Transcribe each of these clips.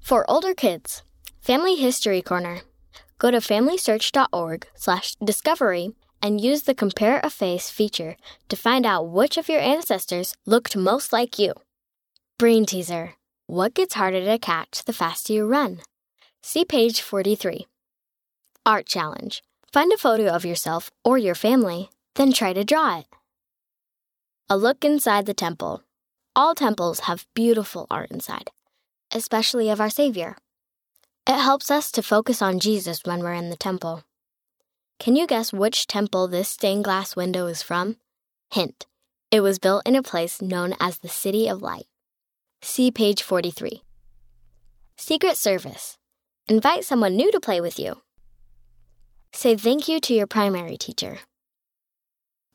For older kids, Family History Corner. Go to familysearch.org/discovery and use the Compare a Face feature to find out which of your ancestors looked most like you. Brain teaser. What gets harder to catch the faster you run? See page 43. Art challenge. Find a photo of yourself or your family, then try to draw it. A look inside the temple. All temples have beautiful art inside, especially of our Savior. It helps us to focus on Jesus when we're in the temple. Can you guess which temple this stained glass window is from? Hint. It was built in a place known as the City of Light. See page 43. Secret Service. Invite someone new to play with you. Say thank you to your primary teacher.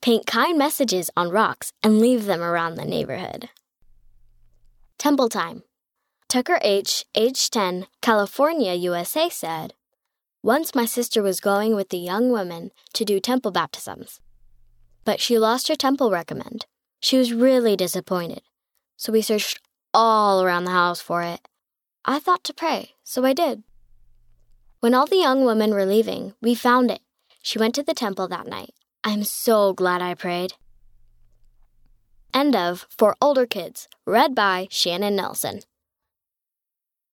Paint kind messages on rocks and leave them around the neighborhood. Temple time. Tucker H., age 10, California, USA said, Once my sister was going with the young women to do temple baptisms, but she lost her temple recommend. She was really disappointed, so we searched all around the house for it. I thought to pray, so I did. When all the young women were leaving, we found it. She went to the temple that night. I'm so glad I prayed. End of For Older Kids, read by Shannon Nelson.